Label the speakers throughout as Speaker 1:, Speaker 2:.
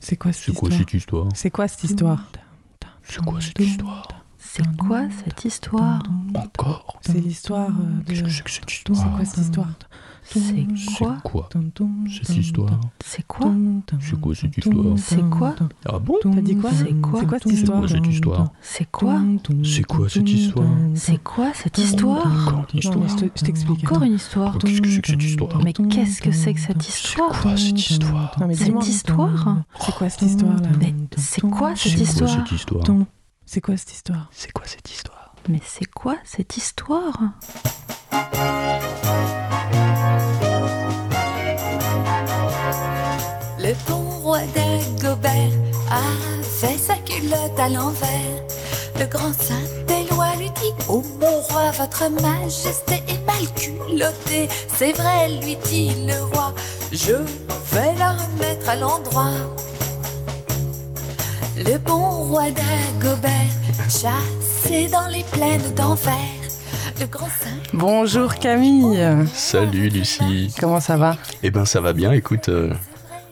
Speaker 1: C'est quoi cette
Speaker 2: C'est quoi
Speaker 1: histoire
Speaker 2: cette histoire
Speaker 1: C'est quoi cette histoire
Speaker 2: C'est quoi cette histoire
Speaker 3: C'est quoi cette histoire
Speaker 2: Encore
Speaker 1: C'est l'histoire euh, de.
Speaker 2: Qu'est-ce que c'est que cette
Speaker 1: C'est
Speaker 2: histoire
Speaker 1: quoi cette histoire
Speaker 3: C'est quoi
Speaker 2: cette histoire
Speaker 3: C'est quoi
Speaker 2: C'est quoi cette histoire
Speaker 3: C'est quoi
Speaker 2: Ah bon
Speaker 1: T'as dit quoi
Speaker 3: C'est quoi
Speaker 1: C'est quoi cette histoire
Speaker 3: C'est quoi
Speaker 2: C'est quoi cette histoire
Speaker 3: C'est quoi cette histoire
Speaker 2: Encore une histoire
Speaker 1: je te- je t'explique.
Speaker 3: Encore
Speaker 1: attends.
Speaker 3: une histoire
Speaker 2: Qu'est-ce que c'est que cette histoire
Speaker 3: Mais qu'est-ce que c'est que cette
Speaker 2: C'est
Speaker 3: histoire
Speaker 2: quoi cette histoire
Speaker 3: Cette
Speaker 1: C'est quoi cette histoire
Speaker 3: Mais c'est quoi cette
Speaker 2: C'est quoi
Speaker 3: histoire
Speaker 2: cette histoire
Speaker 1: C'est quoi cette histoire?
Speaker 2: C'est quoi cette histoire?
Speaker 3: Mais c'est quoi cette histoire?
Speaker 4: Le bon roi d'Agobert a fait sa culotte à l'envers. Le grand Saint-Éloi lui dit Oh mon roi, votre majesté est mal culottée. C'est vrai, lui dit le roi, je vais la remettre à l'endroit. Le bon roi d'Agobert, chassé dans les plaines d'enfer. Le grand Saint
Speaker 1: Bonjour Camille
Speaker 2: Salut Lucie
Speaker 1: Comment ça va?
Speaker 2: Eh ben ça va bien, écoute, euh,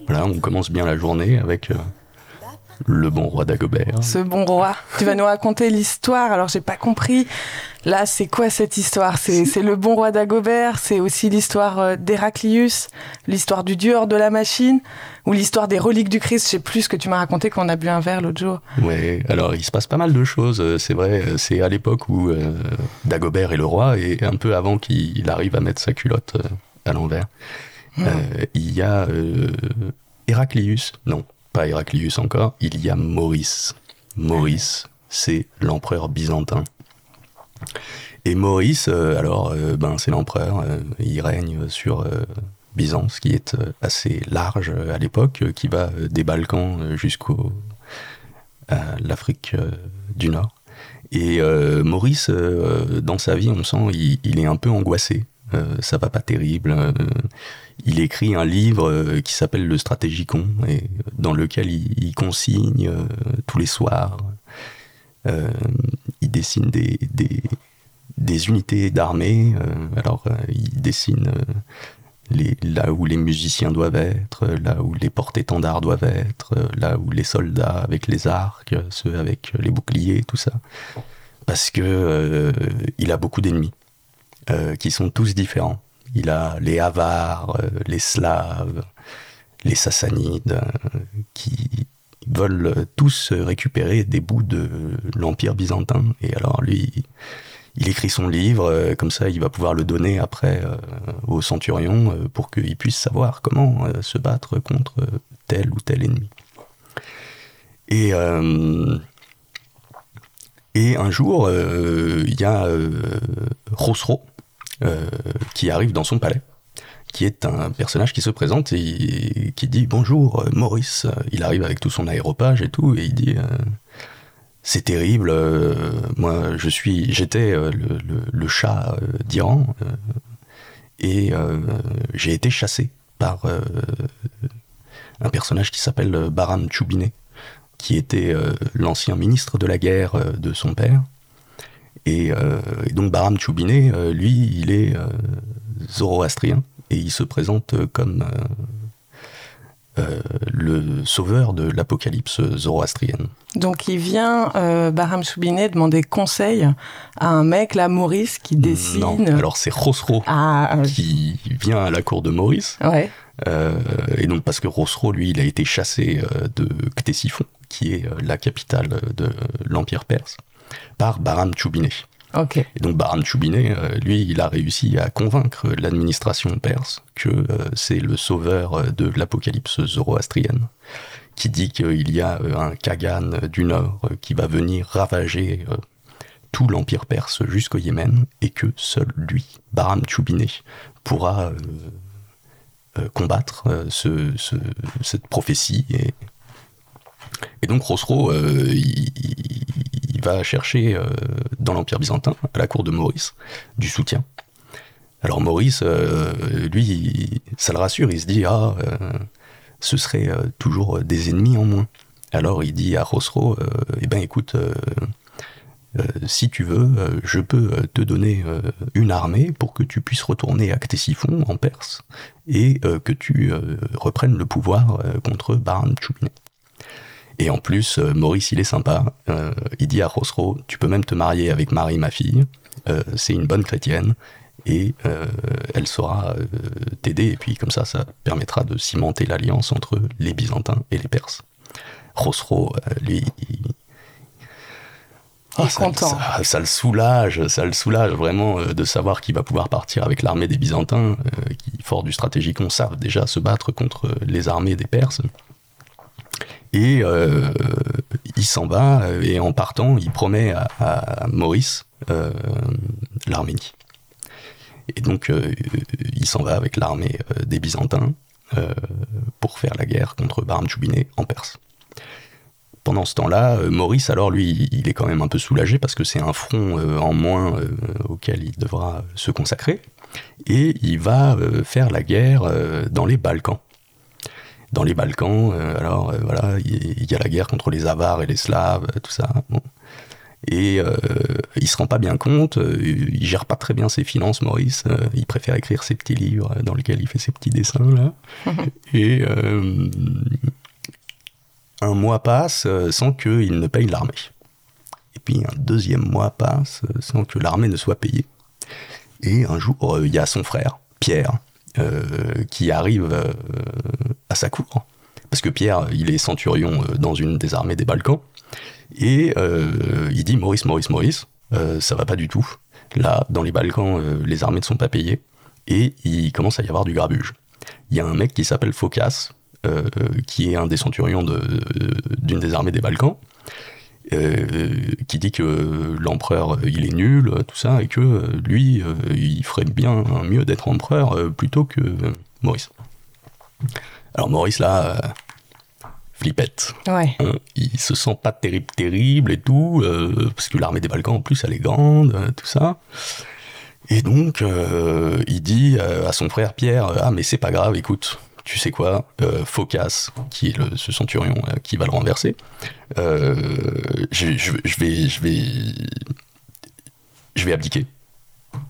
Speaker 2: voilà, on commence bien la journée avec euh, le bon roi d'Agobert.
Speaker 1: Ce bon roi. Tu vas nous raconter l'histoire, alors j'ai pas compris. Là, c'est quoi cette histoire? C'est le bon roi d'Agobert, c'est aussi l'histoire euh, d'Héraclius, l'histoire du dieu hors de la machine, ou l'histoire des reliques du Christ? Je sais plus ce que tu m'as raconté quand on a bu un verre l'autre jour.
Speaker 2: Ouais, alors il se passe pas mal de choses, euh, c'est vrai, euh, c'est à l'époque où euh, Dagobert est le roi et un peu avant qu'il arrive à mettre sa culotte à l'envers. Euh, il y a euh, Héraclius, non, pas Héraclius encore, il y a Maurice. Maurice, c'est l'empereur byzantin. Et Maurice, euh, alors, euh, ben, c'est l'empereur, euh, il règne sur Byzance, qui est assez large à l'époque, qui va des Balkans jusqu'au l'Afrique du Nord. Et Maurice, dans sa vie, on sent, il, est un peu angoissé. Euh, ça va pas terrible. Il écrit un livre qui s'appelle Le Stratégicon, dans lequel il, consigne tous les soirs. Dessine des, des, unités d'armée. euh, alors, euh, il dessine euh, les, là où les musiciens doivent être, là où les porte-étendards doivent être, là où les soldats avec les arcs, ceux avec les boucliers, tout ça. Parce que il a beaucoup d'ennemis qui sont tous différents. Il a les Avars, les Slaves, les Sassanides, qui veulent tous récupérer des bouts de l'Empire byzantin. Et alors lui, il écrit son livre, euh, comme ça il va pouvoir le donner après euh, au centurion euh, pour qu'il puisse savoir comment se battre contre tel ou tel ennemi. Et, un jour, il y a euh, Rosro qui arrive dans son palais, qui est un personnage qui se présente et qui dit Bonjour euh, Maurice. Il arrive avec tout son aéropage et tout, et il dit euh, c'est terrible. euh, moi, je suis, j'étais le, le- chat d'Iran et j'ai été chassé par un personnage qui s'appelle Baram Choubiné, qui était l'ancien ministre de la guerre de son père. Et, et donc Baram Choubiné, lui, il est zoroastrien et il se présente euh, comme euh, euh, le sauveur de l'apocalypse zoroastrienne.
Speaker 1: Donc il vient, euh, Bahram Choubinet, demander conseil à un mec, là, Maurice, qui dessine...
Speaker 2: Non, alors c'est Rosro
Speaker 1: Ah,
Speaker 2: qui vient à la cour de Maurice.
Speaker 1: ouais.
Speaker 2: Euh, et donc parce que Rosro, lui, il a été chassé de Ctésiphon, qui est la capitale de l'Empire perse, par Bahram Choubiné. Et donc Bahram Choubiné, euh, lui, il a réussi à convaincre l'administration perse que euh, c'est le sauveur euh, de l'apocalypse zoroastrienne, qui dit qu'il y a un Kagan du Nord qui va venir ravager tout l'empire perse jusqu'au Yémen, et que seul lui, Bahram Choubiné, pourra combattre ce- ce- cette prophétie. Et, donc Rosro, il va chercher euh, dans l'Empire byzantin, à la cour de Maurice, du soutien. Alors Maurice, euh, lui, ça le rassure, il se dit, ah, euh, ce serait toujours des ennemis en moins. Alors il dit à Rosro, eh ben écoute, si tu veux, je peux te donner une armée pour que tu puisses retourner à Ctésiphon en Perse et que tu reprennes le pouvoir contre Baran Choubinet. Et en plus, euh, Maurice, il est sympa. Euh, il dit à Khosrow, tu peux même te marier avec Marie, ma fille. Euh, c'est une bonne chrétienne. Et euh, elle saura t'aider. Et puis comme ça, ça permettra de cimenter l'alliance entre les Byzantins et les Perses. Euh, lui, il, Ah, ça,
Speaker 1: content.
Speaker 2: ça- ça le soulage, ça le soulage vraiment euh, de savoir qu'il va pouvoir partir avec l'armée des Byzantins, euh, qui, fort du stratégicon, savent déjà se battre contre les armées des Perses. Et euh, il s'en va, euh, et en partant, il promet à, Maurice euh, l'Arménie. Et donc, il s'en va avec l'armée des Byzantins pour faire la guerre contre Choubiné en Perse. Pendant ce temps-là, Maurice, alors lui, il est quand même un peu soulagé parce que c'est un front en moins auquel il devra se consacrer. Et il va faire la guerre dans les Balkans. Dans les Balkans, euh, alors euh, voilà, il y a la guerre contre les Avars et les Slaves, tout ça. bon. Et euh, il se rend pas bien compte, euh, il gère pas très bien ses finances, Maurice. euh, il préfère écrire ses petits livres dans lesquels il fait ses petits dessins là. et euh, un mois passe euh, sans qu'il ne paye l'armée. Et puis un deuxième mois passe euh, sans que l'armée ne soit payée. Et un jour, euh, il y a son frère, Pierre, euh, qui arrive euh, à sa cour. Parce que Pierre, il est centurion euh, dans une des armées des Balkans. Et il dit Maurice, Maurice, Maurice, ça va pas du tout. Là, dans les Balkans, les armées ne sont pas payées. Et il commence à y avoir du grabuge. Il y a un mec qui s'appelle Phocas, qui est un des centurions d'une des armées des Balkans, qui dit que l'empereur, euh, il est nul, euh, tout ça, et que euh, lui, euh, il ferait bien mieux d'être empereur euh, plutôt que euh, Maurice. Alors Maurice, là, euh, flippette.
Speaker 1: Ouais.
Speaker 2: Hein, il se sent pas terrible, terrible et tout, euh, parce que l'armée des Balkans, en plus, elle est grande, euh, tout ça. Et donc, euh, il dit euh, à son frère Pierre, ah mais c'est pas grave, écoute, tu sais quoi, euh, Phocas, qui est le, ce centurion euh, qui va le renverser, euh, je, vais, abdiquer.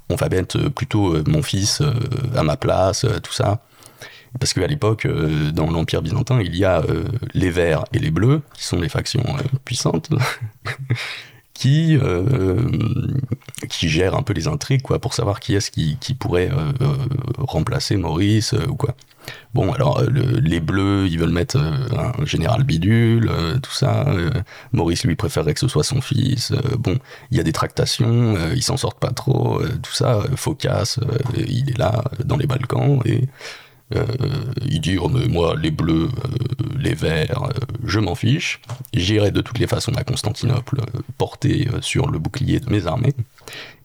Speaker 2: On va mettre euh, plutôt euh, mon fils euh, à ma place, euh, tout ça. Parce qu'à l'époque, euh, dans l'Empire byzantin, il y a euh, les verts et les bleus, qui sont les factions euh, puissantes, qui, euh, qui gèrent un peu les intrigues, quoi, pour savoir qui est-ce qui, qui pourrait euh, euh, remplacer Maurice, ou quoi. Bon, alors, le- les bleus, ils veulent mettre un général bidule, tout ça. Maurice, lui, préférerait que ce soit son fils. bon, il y a des tractations, ils s'en sortent pas trop, tout ça. euh, il est là, dans les Balkans, et euh, il dit oh, mais moi les bleus, euh, les verts, euh, je m'en fiche. J'irai de toutes les façons à Constantinople euh, porté sur le bouclier de mes armées.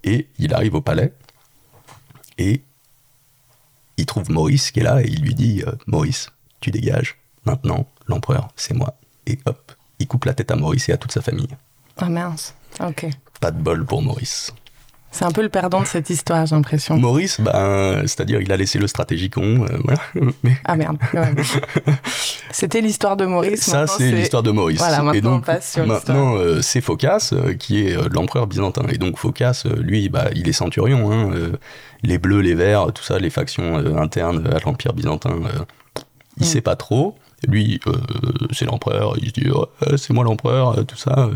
Speaker 2: Et il arrive au palais et il trouve Maurice qui est là et il lui dit Maurice, tu dégages. Maintenant, l'empereur, c'est moi. Et hop, il coupe la tête à Maurice et à toute sa famille.
Speaker 1: Ah mince. Ok.
Speaker 2: Pas de bol pour Maurice.
Speaker 1: C'est un peu le perdant de cette histoire, j'ai l'impression.
Speaker 2: Maurice, ben, c'est-à-dire il a laissé le stratégicon, euh, voilà. Mais
Speaker 1: Ah merde. Ouais. C'était l'histoire de Maurice.
Speaker 2: Ça, c'est l'histoire de Maurice.
Speaker 1: Voilà,
Speaker 2: et
Speaker 1: maintenant,
Speaker 2: donc,
Speaker 1: on passe sur
Speaker 2: maintenant, euh, c'est Phocas euh, qui est l'empereur byzantin. Et donc, Phocas, lui, bah, il est centurion. hein, les bleus, les verts, tout ça, les factions internes à l'empire byzantin, il
Speaker 1: Mm.
Speaker 2: sait pas trop. Lui, c'est l'empereur. Il se dit, Oh, c'est moi l'empereur, tout ça.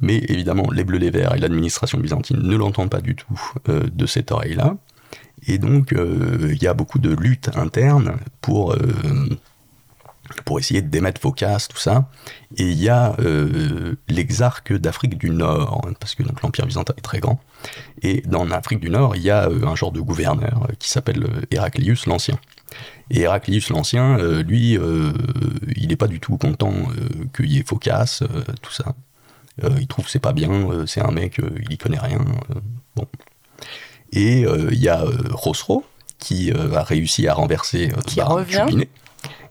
Speaker 2: Mais évidemment, les bleus, les verts et l'administration byzantine ne l'entendent pas du tout euh, de cette oreille-là. Et donc, euh, il y a beaucoup de luttes internes pour, euh, pour essayer de démettre Phocas, tout ça. Et il y a l'exarque d'Afrique du Nord, parce que l'Empire byzantin est très grand. Et dans l'Afrique du Nord, il y a un genre de gouverneur qui s'appelle Héraclius l'Ancien. Et Héraclius l'Ancien, lui, il n'est pas du tout content qu'il y ait Phocas, tout ça. Euh, il trouve que c'est pas bien, euh, c'est un mec, euh, il y connaît rien. bon. Et il y a Khosrow, qui a réussi à renverser
Speaker 1: Qui
Speaker 2: Bahram
Speaker 1: revient.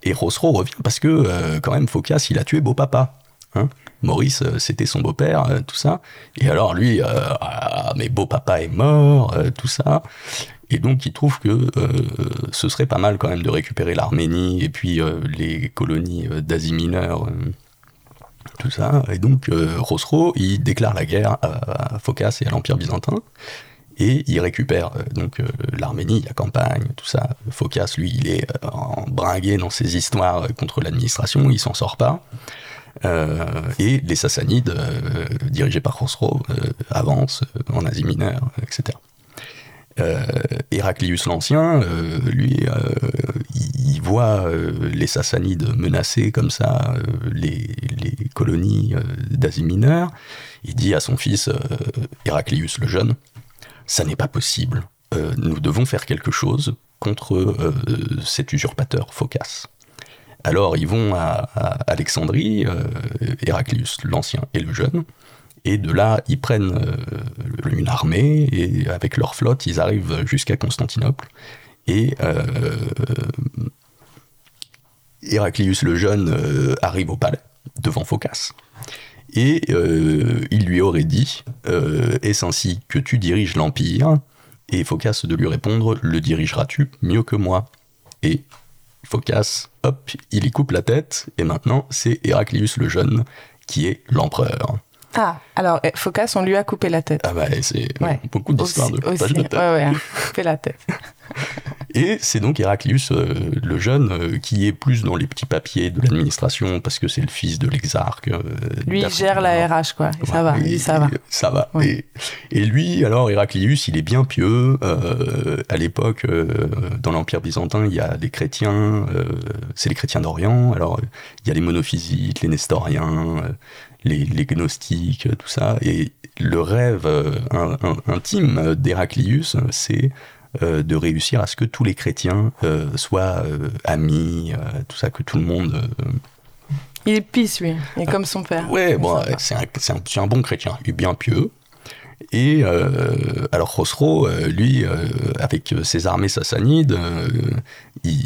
Speaker 2: Et Khosrow revient parce que, quand même, Phocas, il a tué beau-papa. Hein Maurice, c'était son beau-père, tout ça. Et alors, lui, ah, mais beau-papa est mort, tout ça. Et donc, il trouve que euh, ce serait pas mal quand même de récupérer l'Arménie et puis euh, les colonies d'Asie mineure, tout ça. Et donc, euh, Khosrow, il déclare la guerre à, Phocas et à l'Empire byzantin. Et il récupère euh, donc euh, l'Arménie, la campagne, tout ça. Phocas, lui, il est euh, embringué dans ses histoires euh, contre l'administration, il s'en sort pas. Euh, et les Sassanides, euh, dirigés par Khosrow, euh, avancent euh, en Asie mineure, etc. Euh, Héraclius l'Ancien, euh, lui, euh, il voit euh, les Sassanides menacer comme ça les, colonies d'Asie mineure. Il dit à son fils Héraclius le Jeune, ça n'est pas possible. Nous devons faire quelque chose contre cet usurpateur Phocas. Alors ils vont à, Alexandrie, Héraclius l'Ancien et le Jeune, et de là ils prennent euh, une armée, et avec leur flotte ils arrivent jusqu'à Constantinople, et euh, Héraclius le Jeune euh, arrive au palais, devant Phocas, et il lui aurait dit Est-ce ainsi que tu diriges l'Empire? Et Phocas de lui répondre Le dirigeras-tu mieux que moi? Et Phocas, hop, il y coupe la tête, et maintenant c'est Héraclius le Jeune qui est l'empereur.
Speaker 1: Ah, alors, eh, Phocas, on lui a coupé la tête.
Speaker 2: Ah bah, c'est
Speaker 1: Ouais.
Speaker 2: beaucoup d'histoires de coupage de tête.
Speaker 1: Ouais, ouais, hein, coupé la tête.
Speaker 2: Et c'est donc Héraclius euh, le Jeune euh, qui est plus dans les petits papiers de l'administration parce que c'est le fils de l'exarque. euh,
Speaker 1: Lui, il gère la. RH, quoi. Et ça va,
Speaker 2: et-
Speaker 1: lui, ça va.
Speaker 2: Ça va. Et, et lui, alors, Héraclius, il est bien pieux. à l'époque, dans l'Empire byzantin, il y a des chrétiens, c'est les chrétiens d'Orient. Alors, il y a les monophysites, les nestoriens, les, les gnostiques, euh, tout ça. Et le rêve euh, un- un- intime d'Héraclius, euh, c'est euh, de réussir à ce que tous les chrétiens soient amis, tout ça, que tout le monde
Speaker 1: Il est pisse, lui. Il est comme son père.
Speaker 2: Ouais, bon, c'est un, c'est un- c'est un bon chrétien, il est bien pieux. Et euh, alors Khosrow, lui, euh, avec ses armées sassanides, euh, il,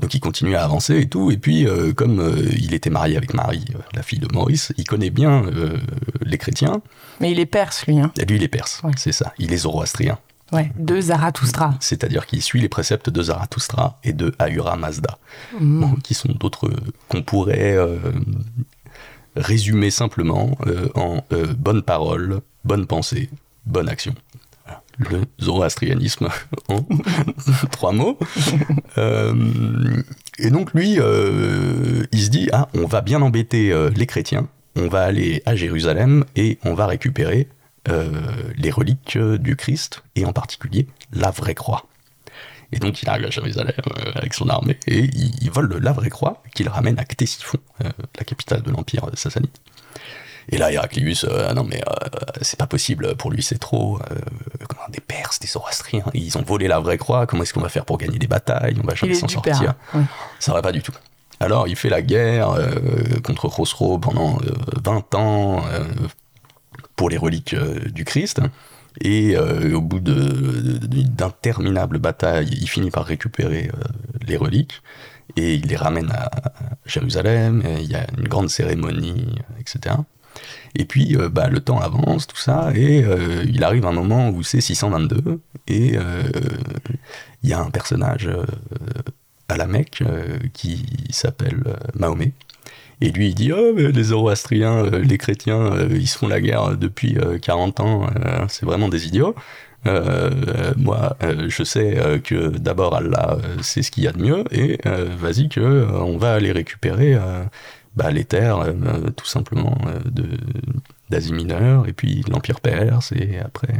Speaker 2: donc il continue à avancer et tout. Et puis, euh, comme euh, il était marié avec Marie, euh, la fille de Maurice, il connaît bien les chrétiens.
Speaker 1: Mais il est perse, lui. Hein.
Speaker 2: Et lui, il est perse,
Speaker 1: Ouais.
Speaker 2: c'est ça. Il est zoroastrien.
Speaker 1: Ouais, de Zarathustra.
Speaker 2: C'est-à-dire qu'il suit les préceptes de Zarathustra et de Ahura Mazda.
Speaker 1: Mm.
Speaker 2: Bon, qui sont d'autres qu'on pourrait résumer simplement en bonne parole, bonne pensée, bonne action. Le zoroastrianisme en trois mots. Euh, et donc lui, euh, il se dit, ah, on va bien embêter euh, les chrétiens, on va aller à Jérusalem et on va récupérer les reliques du Christ, et en particulier la vraie croix. Et donc il arrive à Jérusalem avec son armée et il, vole la vraie croix qu'il ramène à Ctésiphon, la capitale de l'empire sassanide. Et là, Héraclius, euh, ah non mais euh, c'est pas possible, pour lui c'est trop. euh, des Perses, des Zoroastriens, ils ont volé la vraie croix, comment est-ce qu'on va faire pour gagner des batailles On va jamais s'en sortir.
Speaker 1: Ouais.
Speaker 2: Ça va pas du tout. Alors il fait la guerre contre Khosrow pendant euh, 20 ans pour les reliques du Christ. Et euh, au bout d'interminables batailles, il finit par récupérer euh, les reliques et il les ramène à Jérusalem. et il y a une grande cérémonie, etc. Et puis euh, bah, le temps avance, tout ça, et euh, il arrive un moment où c'est 622 et euh, il y a un personnage à la Mecque qui s'appelle Mahomet. Et lui, il dit Oh, mais les Zoroastriens, les chrétiens, ils se font la guerre depuis euh, 40 ans, c'est vraiment des idiots. Moi, je sais que d'abord Allah, c'est ce qu'il y a de mieux, et vas-y que on va aller récupérer bah, les terres, euh, tout simplement, euh, de- d'Asie mineure, et puis l'Empire perse, et après,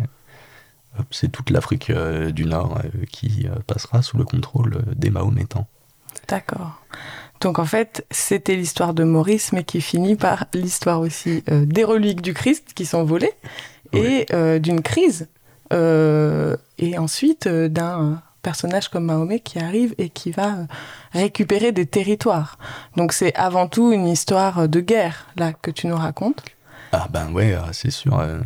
Speaker 2: c'est toute l'Afrique euh, du Nord qui passera sous le contrôle des Mahométans.
Speaker 1: D'accord. Donc en fait, c'était l'histoire de Maurice, mais qui finit par l'histoire aussi euh, des reliques du Christ qui sont volées et euh, d'une crise. euh, et ensuite d'un personnage comme Mahomet qui arrive et qui va euh, récupérer des territoires. Donc c'est avant tout une histoire de guerre, là, que tu nous racontes.
Speaker 2: Ah ben ouais, euh, c'est sûr. euh,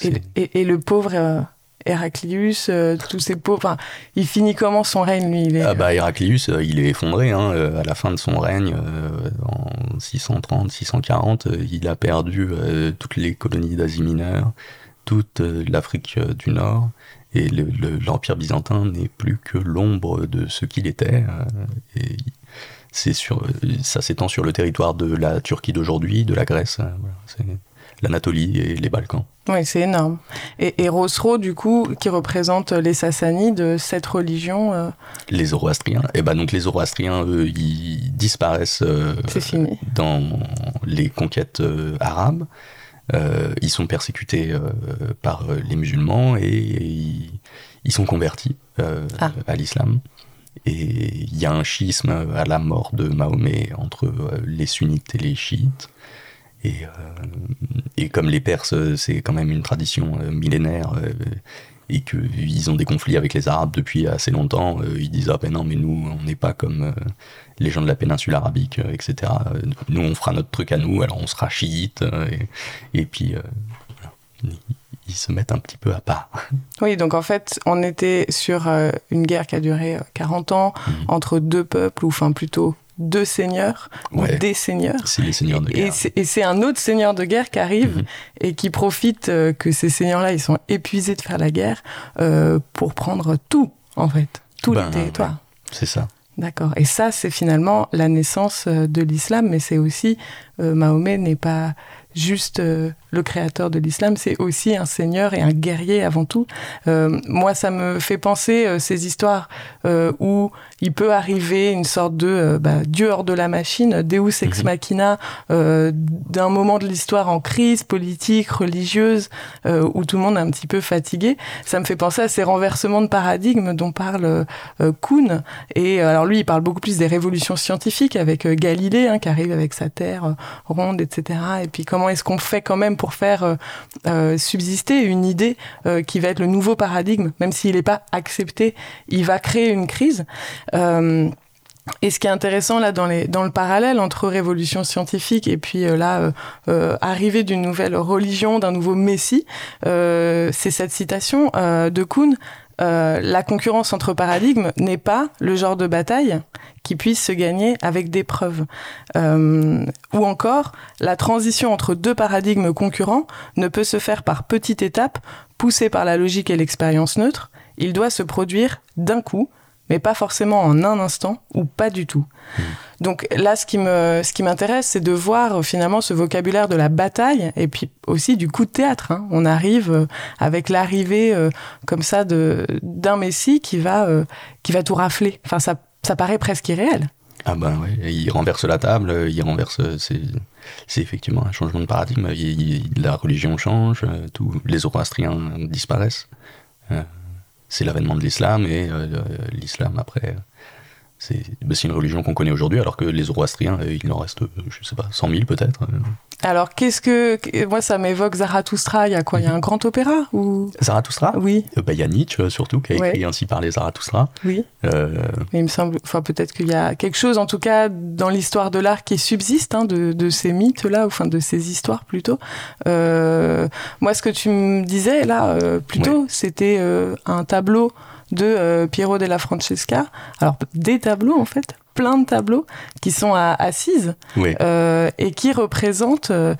Speaker 1: Et,
Speaker 2: c'est-
Speaker 1: et- et le pauvre euh, Héraclius, euh, tous ces pauvres... Il finit comment son règne, lui il est...
Speaker 2: Ah bah Héraclius, il est effondré hein, à la fin de son règne, en 630, 640, euh, il a perdu toutes les colonies d'Asie mineure, toute l'Afrique du Nord, et le- le- l'Empire byzantin n'est plus que l'ombre de ce qu'il était. euh, et sur, ça s'étend sur le territoire de la Turquie d'aujourd'hui, de la Grèce. euh, voilà, l'Anatolie et les Balkans.
Speaker 1: Oui, c'est énorme. Et, et Rosro, du coup, qui représente les Sassanides, cette religion. euh,
Speaker 2: Les Zoroastriens, et ben donc les Zoroastriens, eux, ils disparaissent euh, dans les conquêtes euh, arabes. Euh, ils sont persécutés euh, par euh, les musulmans et, ils, ils sont convertis
Speaker 1: Ah.
Speaker 2: à l'islam. Et il y a un schisme à la mort de Mahomet entre les sunnites et les chiites. Et, euh, et comme les Perses, c'est quand même une tradition millénaire euh, et qu'ils ont des conflits avec les Arabes depuis assez longtemps, euh, ils disent Ah ben non, mais nous, on n'est pas comme euh, les gens de la péninsule arabique, euh, etc. Nous, on fera notre truc à nous, alors on sera chiite. et, et puis, voilà. ils, se mettent un petit peu à part.
Speaker 1: Oui, donc en fait, on était sur euh, une guerre qui a duré euh, 40 ans
Speaker 2: Mhm.
Speaker 1: entre deux peuples, ou enfin plutôt deux seigneurs,
Speaker 2: Ouais.
Speaker 1: ou des seigneurs.
Speaker 2: C'est les seigneurs de
Speaker 1: Et
Speaker 2: guerre.
Speaker 1: c'est- Et c'est un autre seigneur de guerre qui arrive
Speaker 2: Mhm.
Speaker 1: et qui profite euh, que ces seigneurs-là, ils sont épuisés de faire la guerre euh, pour prendre tout, en fait, tous
Speaker 2: Ben,
Speaker 1: les territoires.
Speaker 2: C'est ça.
Speaker 1: D'accord. Et ça, c'est finalement la naissance euh, de l'islam, mais c'est aussi, euh, Mahomet n'est pas juste euh, le créateur de l'islam, c'est aussi un seigneur et un guerrier avant tout. Euh, moi, ça me fait penser euh, ces histoires où il peut arriver une sorte de bah, Dieu hors de la machine, Deus ex
Speaker 2: Mhm.
Speaker 1: machina, d'un moment de l'histoire en crise politique, religieuse, où tout le monde est un petit peu fatigué. Ça me fait penser à ces renversements de paradigme dont parle Kuhn. Et alors lui, il parle beaucoup plus des révolutions scientifiques avec Galilée, hein, qui arrive avec sa Terre ronde, etc. Et puis comment est-ce qu'on fait quand même pour faire euh, euh, subsister une idée euh, qui va être le nouveau paradigme, même s'il n'est pas accepté, il va créer une crise. Et ce qui est intéressant là dans, les, dans le parallèle entre révolution scientifique et puis là arrivée d'une nouvelle religion, d'un nouveau messie, c'est cette citation de Kuhn. Euh, la concurrence entre paradigmes n'est pas le genre de bataille qui puisse se gagner avec des preuves. Euh, ou encore, la transition entre deux paradigmes concurrents ne peut se faire par petites étapes poussées par la logique et l'expérience neutre. Il doit se produire d'un coup, mais pas forcément en un instant ou pas du tout. Donc là, ce qui me, ce qui m'intéresse, c'est de voir euh, finalement ce vocabulaire de la bataille et puis aussi du coup de théâtre. hein. On arrive euh, avec l'arrivée euh, comme ça de d'un messie qui va euh, qui va tout rafler. Enfin, ça, ça paraît presque irréel.
Speaker 2: Ah ben ouais, il renverse la table, il renverse. C'est, c'est effectivement un changement de paradigme. Il- il- la religion change, tout, les Zoroastriens disparaissent. Euh, c'est l'avènement de l'islam et euh, l'islam après. C'est, ben, c'est une religion qu'on connaît aujourd'hui, alors que les Zoroastriens, euh, il en reste, euh, je sais pas, 100 000 peut-être. euh.
Speaker 1: Alors, qu'est-ce que moi ça m'évoque Zarathustra Il y a quoi Il y a un grand opéra ou?
Speaker 2: Zarathustra?
Speaker 1: Oui,
Speaker 2: Euh, ben, Il y a Nietzsche surtout qui a
Speaker 1: Ouais.
Speaker 2: écrit ainsi parler Zarathustra.
Speaker 1: oui.
Speaker 2: Euh,
Speaker 1: Mais il me semble, enfin peut-être qu'il y a quelque chose, en tout cas, dans l'histoire de l'art qui subsiste hein, de, de ces mythes-là, enfin de ces histoires plutôt. Euh, moi, ce que tu me disais là, plutôt, c'était euh, un tableau de euh, Piero della Francesca. Alors des tableaux en fait, plein de tableaux qui sont à Assise
Speaker 2: ouais.
Speaker 1: euh, et qui représentent euh,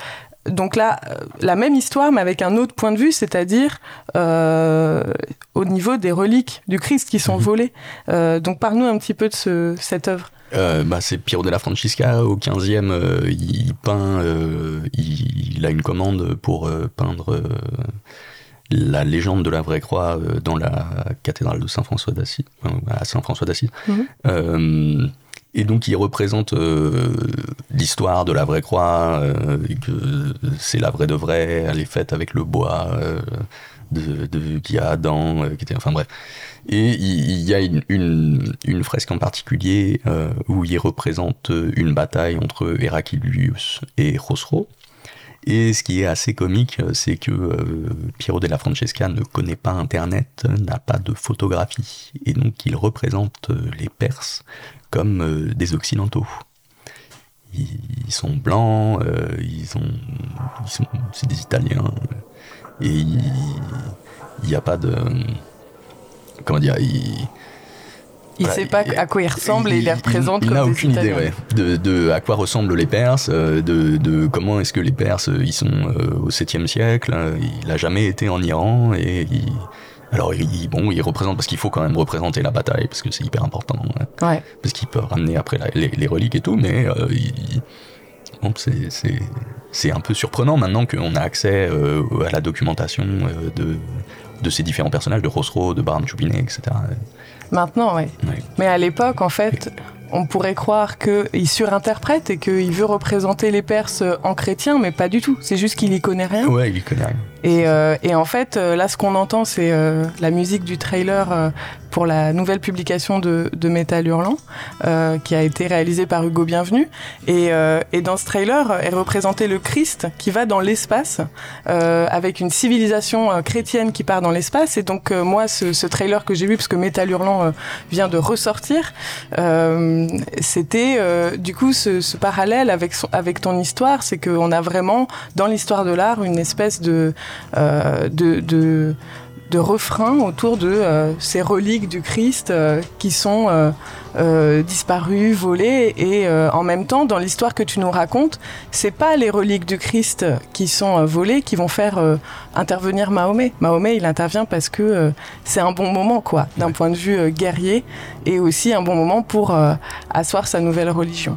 Speaker 1: donc là la même histoire mais avec un autre point de vue, c'est-à-dire euh, au niveau des reliques du Christ qui sont
Speaker 2: Mhm.
Speaker 1: volées. Euh, donc parle-nous un petit peu de ce, cette œuvre.
Speaker 2: Euh, bah, c'est Piero della Francesca, au 15e, euh, il peint, il, il a une commande pour peindre la légende de la vraie croix euh, dans la cathédrale de Saint-François d'Assise, euh, à Saint-François d'Assise.
Speaker 1: Mhm.
Speaker 2: Euh, et donc il représente euh, l'histoire de la vraie croix, euh, que c'est la vraie de vraie, elle est faite avec le bois euh, de, de, qu'il y a Adam, qui était, enfin bref. Et il, y a une, une, une fresque en particulier où il représente une bataille entre Heraclius et Khosrow. Et ce qui est assez comique, c'est que euh, Piero della Francesca ne connaît pas Internet, n'a pas de photographie, et donc il représente euh, les Perses comme euh, des Occidentaux. Ils, sont blancs, euh, ils sont, ils sont, c'est des Italiens, et il n'y a pas de, comment dire, Il Ouais,
Speaker 1: sait pas
Speaker 2: il-
Speaker 1: à quoi il ressemble et il les représente
Speaker 2: il
Speaker 1: comme
Speaker 2: n'a aucune idée ouais, de, de à quoi ressemblent les Perses, euh, de, de comment est-ce que les Perses euh, ils sont euh, au 7e siècle. euh, Il a jamais été en Iran et il, alors il, bon, il représente parce qu'il faut quand même représenter la bataille parce que c'est hyper important, ouais,
Speaker 1: Ouais.
Speaker 2: parce qu'il peut ramener après la- les, les reliques et tout, mais euh, il- bon, c'est un peu surprenant maintenant qu'on a accès euh, à la documentation de, de ces différents personnages, de Rosro, de Baron Chupiné, etc.
Speaker 1: Maintenant, oui. Mais à l'époque, en fait, on pourrait croire qu'il surinterprète et qu'il veut représenter les Perses en chrétiens, mais pas du tout. C'est juste qu'il y connaît rien.
Speaker 2: Ouais, il y connaît rien.
Speaker 1: Et, euh, et en fait, euh, là, ce qu'on entend, c'est euh, la musique du trailer euh, pour la nouvelle publication de, de Métal Hurlant, euh, qui a été réalisée par Hugo Bienvenu. Et, euh, et dans ce trailer est représenté le Christ qui va dans l'espace, euh, avec une civilisation chrétienne qui part dans l'espace. Et donc, euh, moi, ce, ce trailer que j'ai vu, parce que Métal Hurlant vient de ressortir, euh, c'était euh, du coup ce, ce parallèle avec, son- avec ton histoire, c'est qu'on a vraiment dans l'histoire de l'art une espèce de, de, de, de refrain autour de euh, ces reliques du Christ euh, qui sont euh, euh, disparues, volées, et euh, en même temps, dans l'histoire que tu nous racontes, c'est pas les reliques du Christ qui sont euh, volées qui vont faire euh, intervenir Mahomet. Mahomet, il intervient parce que euh, c'est un bon moment, quoi, d'un
Speaker 2: Ouais.
Speaker 1: point de vue euh, guerrier, et aussi un bon moment pour euh, asseoir sa nouvelle religion.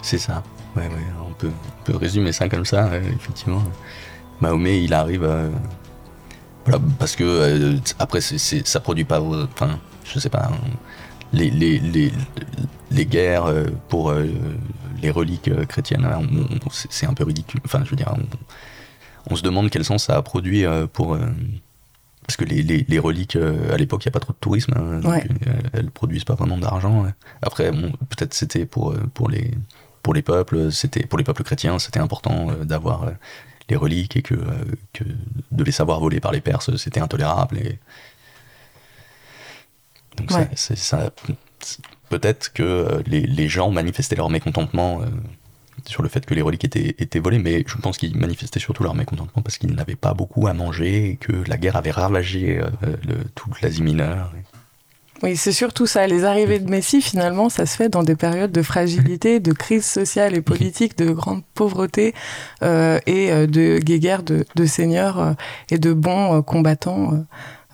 Speaker 2: C'est ça. Ouais, ouais, on peut, on peut résumer ça comme ça, euh, effectivement. Mahomet, il arrive à... Voilà, parce que euh, après, c'est, c'est- ça produit pas... euh, Enfin, je sais pas... hein, les, les, les, les guerres euh, pour euh, les reliques euh, chrétiennes, hein, on- on- c'est, c'est un peu ridicule. Enfin, je veux dire, on, on se demande quel sens ça a produit euh, pour... euh, parce que les, les, les reliques, euh, à l'époque, il n'y a pas trop de tourisme, hein, donc
Speaker 1: Ouais.
Speaker 2: euh, elles produisent pas vraiment d'argent. ouais. Après, bon, peut-être c'était pour, euh, pour, les, pour les peuples, c'était pour les peuples chrétiens, c'était important euh, d'avoir euh, les reliques et que, euh, que de les savoir voler par les Perses, c'était intolérable. Et... Donc ça-
Speaker 1: Ouais.
Speaker 2: peut-être que euh, les, les gens manifestaient leur mécontentement euh, sur le fait que les reliques étaient, étaient volées, mais je pense qu'ils manifestaient surtout leur mécontentement parce qu'ils n'avaient pas beaucoup à manger et que la guerre avait ravagé euh, le, toute l'Asie mineure.
Speaker 1: Oui, c'est surtout ça. Les arrivées de Messie, finalement, ça se fait dans des périodes de fragilité, de crise sociale et politique, de grande pauvreté euh, et euh, de guéguerres de, de seigneurs euh, et de bons euh, combattants.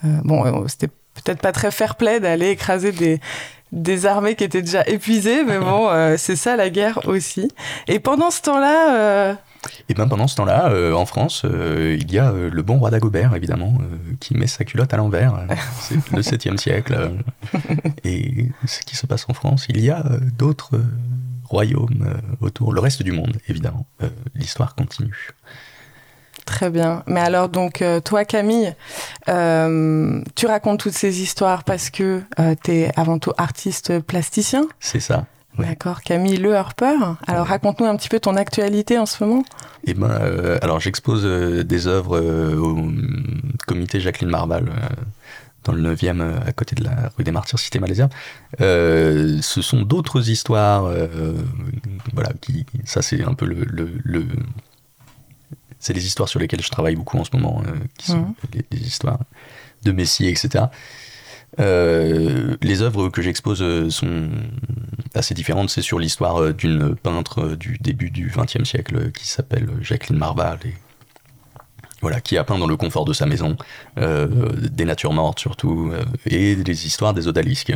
Speaker 1: euh. Bon, c'était peut-être pas très fair-play d'aller écraser des des armées qui étaient déjà épuisées, mais bon, c'est ça la guerre aussi. Et pendant ce temps-là,
Speaker 2: Et bien pendant ce temps-là, euh, en France, euh, il y a euh, le bon roi d'Agobert, évidemment, euh, qui met sa culotte à l'envers. Euh, C'est le 7e siècle. euh, et ce qui se passe en France, il y a euh, d'autres euh, royaumes euh, autour, le reste du monde, évidemment. Euh, L'histoire continue.
Speaker 1: Très bien. Mais alors, donc, euh, toi, Camille, euh, tu racontes toutes ces histoires parce que tu es avant tout artiste plasticien.
Speaker 2: C'est ça. Ouais.
Speaker 1: D'accord. Camille Le Harper. Alors, raconte-nous un petit peu ton actualité en ce moment.
Speaker 2: Et ben, euh, alors j'expose euh, des œuvres euh, au hum, comité Jacqueline Marval. dans le 9e, euh, à côté de la rue des Martyrs, cité Malaisie. Euh, ce sont d'autres histoires, euh, voilà, qui, ça c'est un peu le, le, le- c'est les histoires sur lesquelles je travaille beaucoup en ce moment, euh, qui sont
Speaker 1: Mhm.
Speaker 2: les, les histoires de Messie, etc. Euh, les œuvres que j'expose euh, sont assez différentes. C'est sur l'histoire euh, d'une peintre du début du XXe siècle qui s'appelle Jacqueline Marval et voilà, qui a peint dans le confort de sa maison des natures mortes surtout et des histoires des odalisques.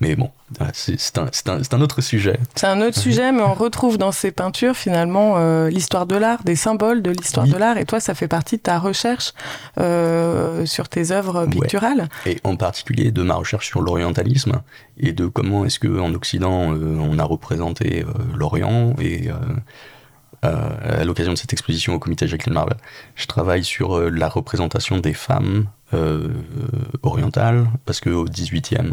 Speaker 2: Mais bon, c'est un, autre sujet.
Speaker 1: C'est un autre sujet, mais on retrouve dans ces peintures finalement euh, l'histoire de l'art, des symboles de l'histoire
Speaker 2: Oui.
Speaker 1: de l'art. Et toi, ça fait partie de ta recherche euh, sur tes œuvres
Speaker 2: Ouais.
Speaker 1: picturales.
Speaker 2: et en particulier de ma recherche sur l'orientalisme et de comment est-ce que en Occident euh, on a représenté l'Orient et à l'occasion de cette exposition au comité Jacqueline Marvel, je travaille sur la représentation des femmes euh, orientales parce que au 18e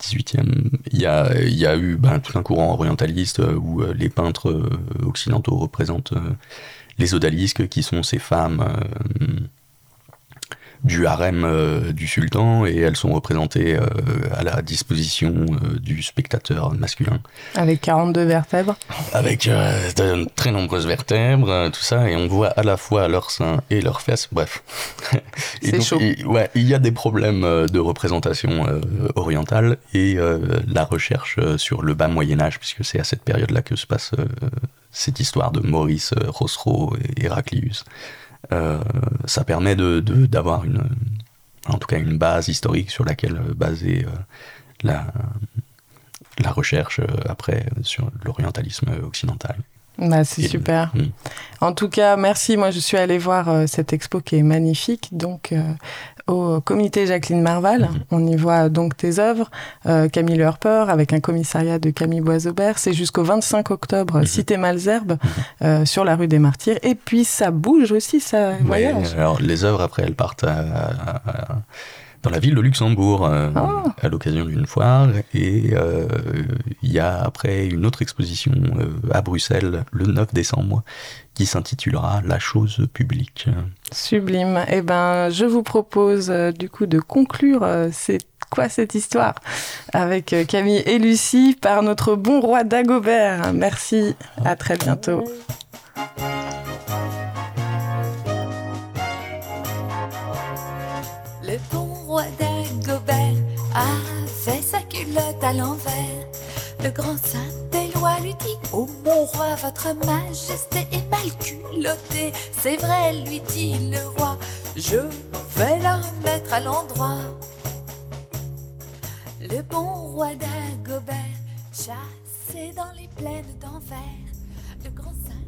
Speaker 2: 18e, il y a, eu ben, tout un courant orientaliste euh, où euh, les peintres euh, occidentaux représentent les odalisques, qui sont ces femmes du harem euh, du sultan, et elles sont représentées euh, à la disposition euh, du spectateur masculin,
Speaker 1: Avec 42 vertèbres.
Speaker 2: avec de très nombreuses vertèbres, tout ça, et on voit à la fois leurs seins et leurs fesses, bref.
Speaker 1: C'est chaud.
Speaker 2: il- ouais, il y a des problèmes de représentation orientale et la recherche sur le bas Moyen Âge, puisque c'est à cette période-là que se passe cette histoire de Maurice Rossereau et Héraclius. Euh, ça permet de de- d'avoir une, en tout cas une base historique sur laquelle euh, baser euh, la, la recherche après sur l'orientalisme occidental.
Speaker 1: Bah, c'est super.
Speaker 2: Mm.
Speaker 1: En tout cas, merci. Moi, je suis allée voir euh, cette expo qui est magnifique. Donc, euh, au comité Jacqueline Marval,
Speaker 2: Mhm.
Speaker 1: on y voit donc tes œuvres. Euh, Camille Harper, avec un commissariat de Camille Boisaubert. C'est jusqu'au 25 octobre,
Speaker 2: Mhm.
Speaker 1: Cité Malzerbe, euh, sur la rue des Martyrs. Et puis, ça bouge aussi, ça
Speaker 2: Ouais,
Speaker 1: voyage.
Speaker 2: alors les œuvres après elles partent à- à- à- dans la ville de Luxembourg euh,
Speaker 1: Ah.
Speaker 2: à l'occasion d'une foire et euh, il y a après une autre exposition euh, à Bruxelles le 9 décembre qui s'intitulera La chose publique.
Speaker 1: Sublime. Eh ben, je vous propose du coup de conclure c'est quoi cette histoire avec Camille et Lucie par notre bon roi Dagobert. Merci. À très bientôt.
Speaker 4: L'envers. Le grand Saint-Éloi lui dit Oh mon roi, votre majesté est mal culottée. C'est vrai, lui dit le roi, je vais la remettre à l'endroit. Le bon roi d'Agobert, chassé dans les plaines d'enfer. Le grand Saint-Éloi